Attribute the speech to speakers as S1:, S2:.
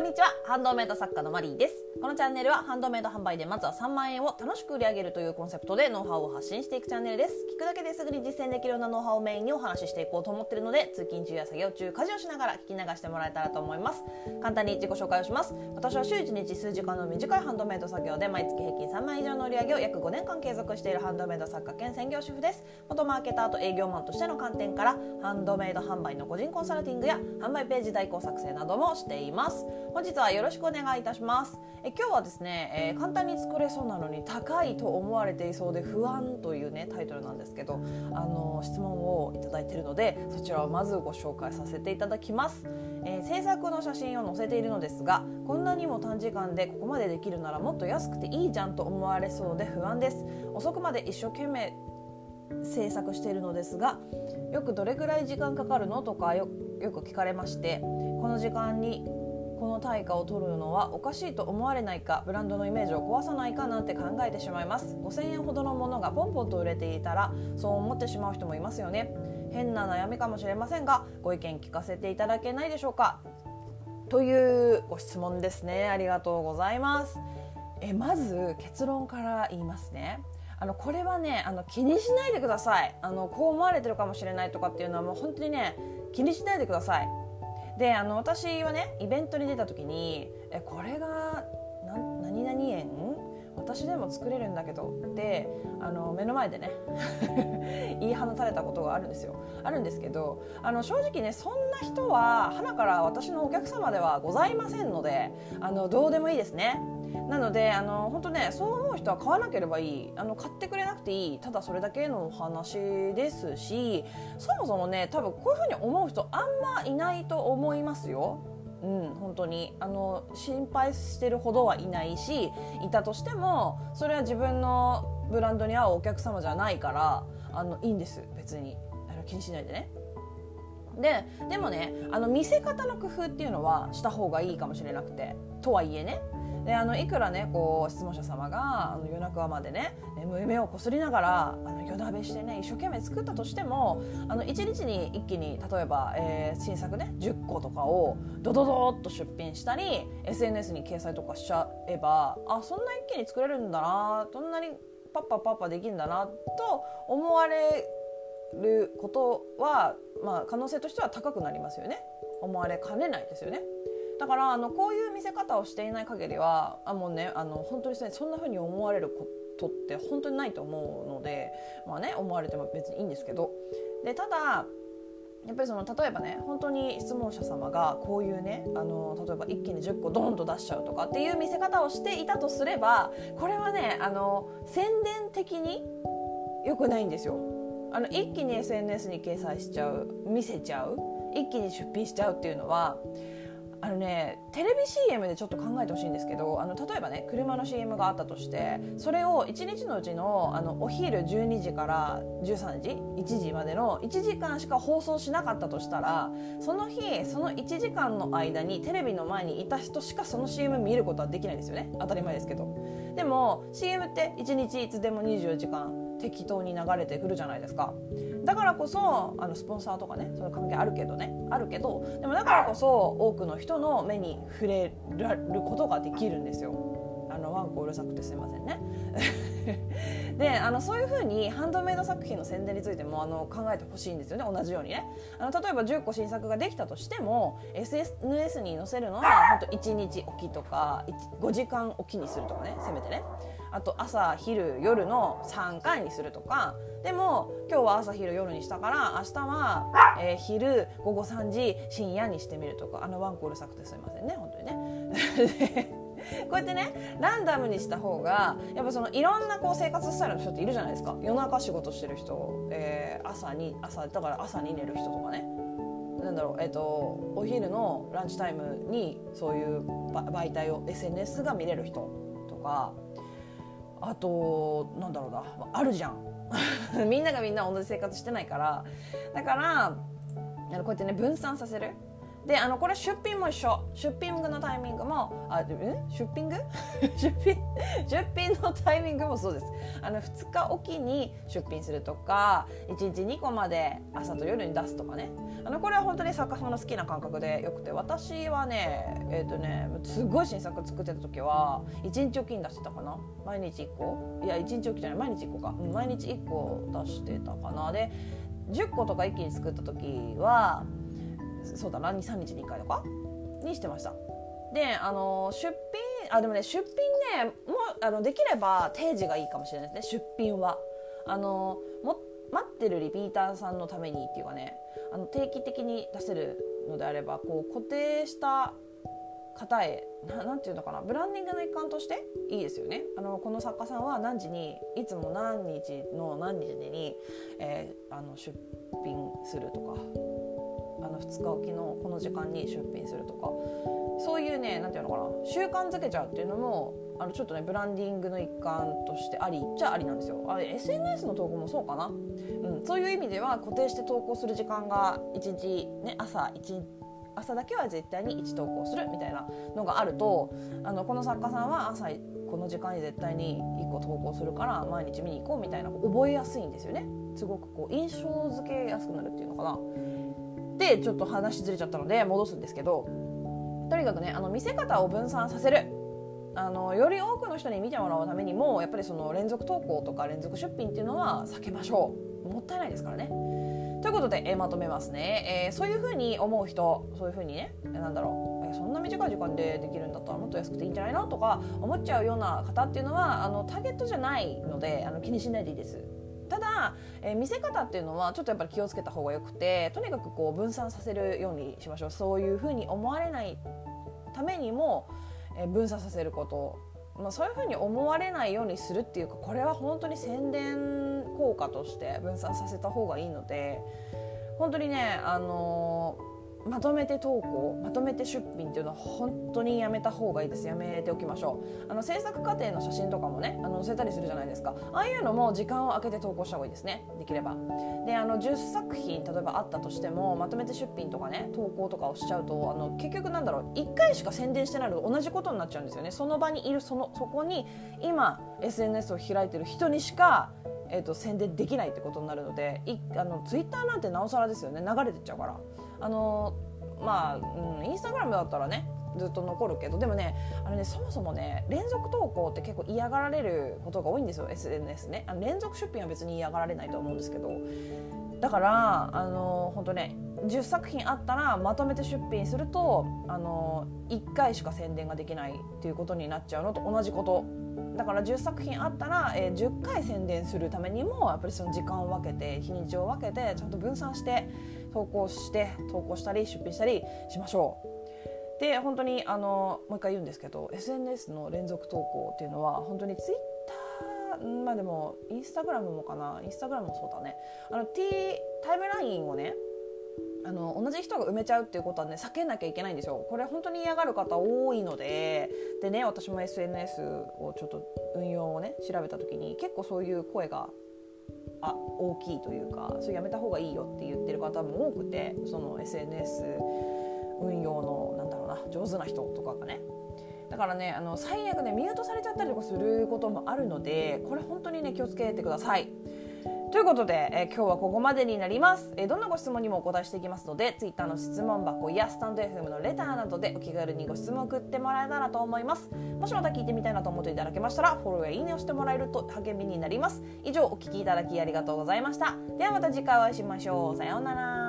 S1: んにちは。ハンドメイド作家のマリーです。このチャンネルはハンドメイド販売でまずは3万円を楽しく売り上げるというコンセプトでノウハウを発信していくチャンネルです。聞くだけですぐに実践できるようなノウハウをメインにお話ししていこうと思っているので通勤中や作業中家事をしながら聞き流してもらえたらと思います。簡単に自己紹介をします。私は週1日数時間の短いハンドメイド作業で毎月平均3万以上の売り上げを約5年間継続しているハンドメイド作家兼専業主婦です。元マーケターと営業マンとしての観点からハンドメイド販売の個人コンサルティングや販売ページ代行作成などもしています。本日はよろしくお願いいたします。え今日はですね、えー、簡単に作れそうなのに高いと思われていそうで不安というねタイトルなんですけどあの質問をいただいているのでそちらをまずご紹介させていただきます、えー、制作の写真を載せているのですがこんなにも短時間でここまでできるならもっと安くていいじゃんと思われそうで不安です。遅くまで一生懸命制作しているのですがよくどれくらい時間かかるのとかよく聞かれましてこの時間にこの対価を取るのはおかしいと思われないかブランドのイメージを壊さないかなんて考えてしまいます。5000円ほどのものがポンポンと売れていたらそう思ってしまう人もいますよね。変な悩みかもしれませんがご意見聞かせていただけないでしょうか。というご質問ですね。ありがとうございます。えまず結論から言いますね。あのこれはねあの気にしないでください。あのこう思われてるかもしれないとかっていうのはもう本当にね気にしないでください。であの私はねイベントに出た時に「えこれが何々園？私でも作れるんだけど」ってあの目の前でね 言い放たれたことがあるんですよ。あるんですけどあの正直ねそんな人は花から私のお客様ではございませんのであのどうでもいいですね。なのであの本当ねそう思う人は買わなければいい。あの買ってくれなくていい。ただそれだけのお話ですしそもそもね多分こういうふうに思う人あんまいないと思いますよ。うん、本当に。あの心配してるほどはいないしいたとしてもそれは自分のブランドに合うお客様じゃないからあのいいんです。別に。あの気にしないでね。ででもねあの見せ方の工夫っていうのはした方がいいかもしれなくて。とはいえね。であのいくらねこう質問者様があの夜中までね夢をこすりながらあの夜鍋してね一生懸命作ったとしてもあの1日に一気に例えば、えー、新作ね10個とかをドドドッと出品したり SNS に掲載とかしちゃえばあそんな一気に作れるんだなそんなにパッパパッパできるんだなと思われることは、まあ、可能性としては高くなりますよね思われかねないですよね。だからあのこういう見せ方をしていない限りはあもうねあの本当にそんな風に思われることって本当にないと思うのでまあね思われても別にいいんですけどでただやっぱりその例えばね本当に質問者様がこういうねあの例えば一気に10個ドンと出しちゃうとかっていう見せ方をしていたとすればこれはねあの宣伝的に良くないんですよ。あの一気に SNS に掲載しちゃう見せちゃう一気に出品しちゃうっていうのはあのねテレビ CM でちょっと考えてほしいんですけどあの例えばね車の CM があったとしてそれを1日のうちのあのお昼12時から13時1時までの1時間しか放送しなかったとしたらその日その1時間の間にテレビの前にいた人しかその CM 見ることはできないんですよね。当たり前ですけど。でも CM って1日いつでも24時間適当に流れてくるじゃないですか。だからこそあのスポンサーとかねその関係あるけどねあるけどでもだからこそ多くの人人の目に触れることができるんですよ。あのワンコうるさくてすいませんね。であのそういうふうにハンドメイド作品の宣伝についてもあの考えてほしいんですよね。同じようにね。あの例えば10個新作ができたとしても SNS に載せるのは本当1日おきとか5時間おきにするとかね。せめてね。あと朝昼夜の3回にするとか。でも今日は朝昼夜にしたから明日は、えー、昼午後3時深夜にしてみるとか。あのワンコール作ってすいませんね本当にね。こうやってねランダムにした方がやっぱそのいろんなこう生活スタイルの人っているじゃないですか。夜中仕事してる人、えー、朝に朝だから朝に寝る人とかね。なんだろう、えーと、お昼のランチタイムにそういう媒体を SNS が見れる人とか。あとなんだろうな。あるじゃん。みんながみんな同じ生活してないから。だからこうやってね分散させる。であのこれ出品も一緒。出品のタイミングもあでん出品？出品？出品のタイミングもそうです。あの2日おきに出品するとか1日2個まで朝と夜に出すとかね。あのこれは本当に作家さんの好きな感覚でよくて私はねえっ、ー、とねすごい新作作ってた時は1日おきに出してたかな。毎日1個？いや1日おきじゃない。毎日1個か、うん、毎日1個出してたかな。で10個とか一気に作った時はそうだな23日に1回とか？にしてました。であの出品あでもね出品ねもあのできれば定時がいいかもしれないですね出品は。あのも待ってるリピーターさんのためにっていうかねあの定期的に出せるのであればこう固定した方へ何て言うのかなブランディングの一環としていいですよね。あのこの作家さんは何時にいつも何日の何日に、えー、あの出品するとか。あの2日おきのこの時間に出品するとか。そういうね何て言うのかな。習慣づけちゃうっていうのもあのちょっとねブランディングの一環としてありっちゃありなんですよ。あれ SNS の投稿もそうかな、うん、そういう意味では固定して投稿する時間が1日、ね、朝1朝だけは絶対に1投稿するみたいなのがあるとあのこの作家さんは朝この時間に絶対に1個投稿するから毎日見に行こうみたいな覚えやすいんですよね。すごくこう印象付けやすくなるっていうのかな。でちょっと話ずれちゃったので戻すんですけどとにかくねあの見せ方を分散させる。あのより多くの人に見てもらうためにもやっぱりその連続投稿とか連続出品っていうのは避けましょう。もったいないですからね。ということで、え、まとめますね、えー、そういうふうに思う人そういうふうにねなんだろう、え、そんな短い時間でできるんだったらもっと安くていいんじゃないのとか思っちゃうような方っていうのはあのターゲットじゃないのであの気にしないでいいです。だ、えー、見せ方っていうのはちょっとやっぱり気をつけた方がよくてとにかくこう分散させるようにしましょう。そういうふうに思われないためにも、えー、分散させること。まあ、そういうふうに思われないようにするっていうかこれは本当に宣伝効果として分散させた方がいいので本当にね、あのまとめて投稿まとめて出品っていうのは本当にやめた方がいいです。やめておきましょう。あの制作過程の写真とかもねあの載せたりするじゃないですか。ああいうのも時間を空けて投稿した方がいいですね。できれば。であの10作品例えばあったとしてもまとめて出品とかね投稿とかをしちゃうとあの結局なんだろう1回しか宣伝してないのと同じことになっちゃうんですよね。その場にいるそのそこに今 SNS を開いてる人にしかえーと、宣伝できないってことになるのでいあのツイッターなんてなおさらですよね。流れてっちゃうから。あのまあ、インスタグラムだったらねずっと残るけどでもねあのねそもそもね連続投稿って結構嫌がられることが多いんですよ SNS ね。あの連続出品は別に嫌がられないと思うんですけど。だからあの本当ね10作品あったらまとめて出品するとあの1回しか宣伝ができないっていうことになっちゃうのと同じこと。だから10作品あったら、えー、10回宣伝するためにもやっぱりその時間を分けて日にちを分けてちゃんと分散して投稿して投稿したり出品したりしましょう。で本当にあのもう一回言うんですけど SNS の連続投稿っていうのは本当に Twitter まあでもインスタグラムもかな？インスタグラムもそうだね。あの T タイムラインをねあの同じ人が埋めちゃうっていうことはね避けなきゃいけないんですよ。これ本当に嫌がる方多いので。でね私も SNS をちょっと運用をね調べた時に結構そういう声があ大きいというかそれやめた方がいいよって言ってる方も多くてその SNS 運用のなんだろうな上手な人とかがねだからねあの最悪ねミュートされちゃったりとかすることもあるのでこれ本当にね気をつけてください。ということで、えー、今日はここまでになります、えー、どんなご質問にもお答えしていきますので Twitter の質問箱やスタンド FM のレターなどでお気軽にご質問送ってもらえたらと思います。もしまた聞いてみたいなと思っていただけましたらフォローやいいねをしてもらえると励みになります。以上お聞きいただきありがとうございました。ではまた次回お会いしましょう。さようなら。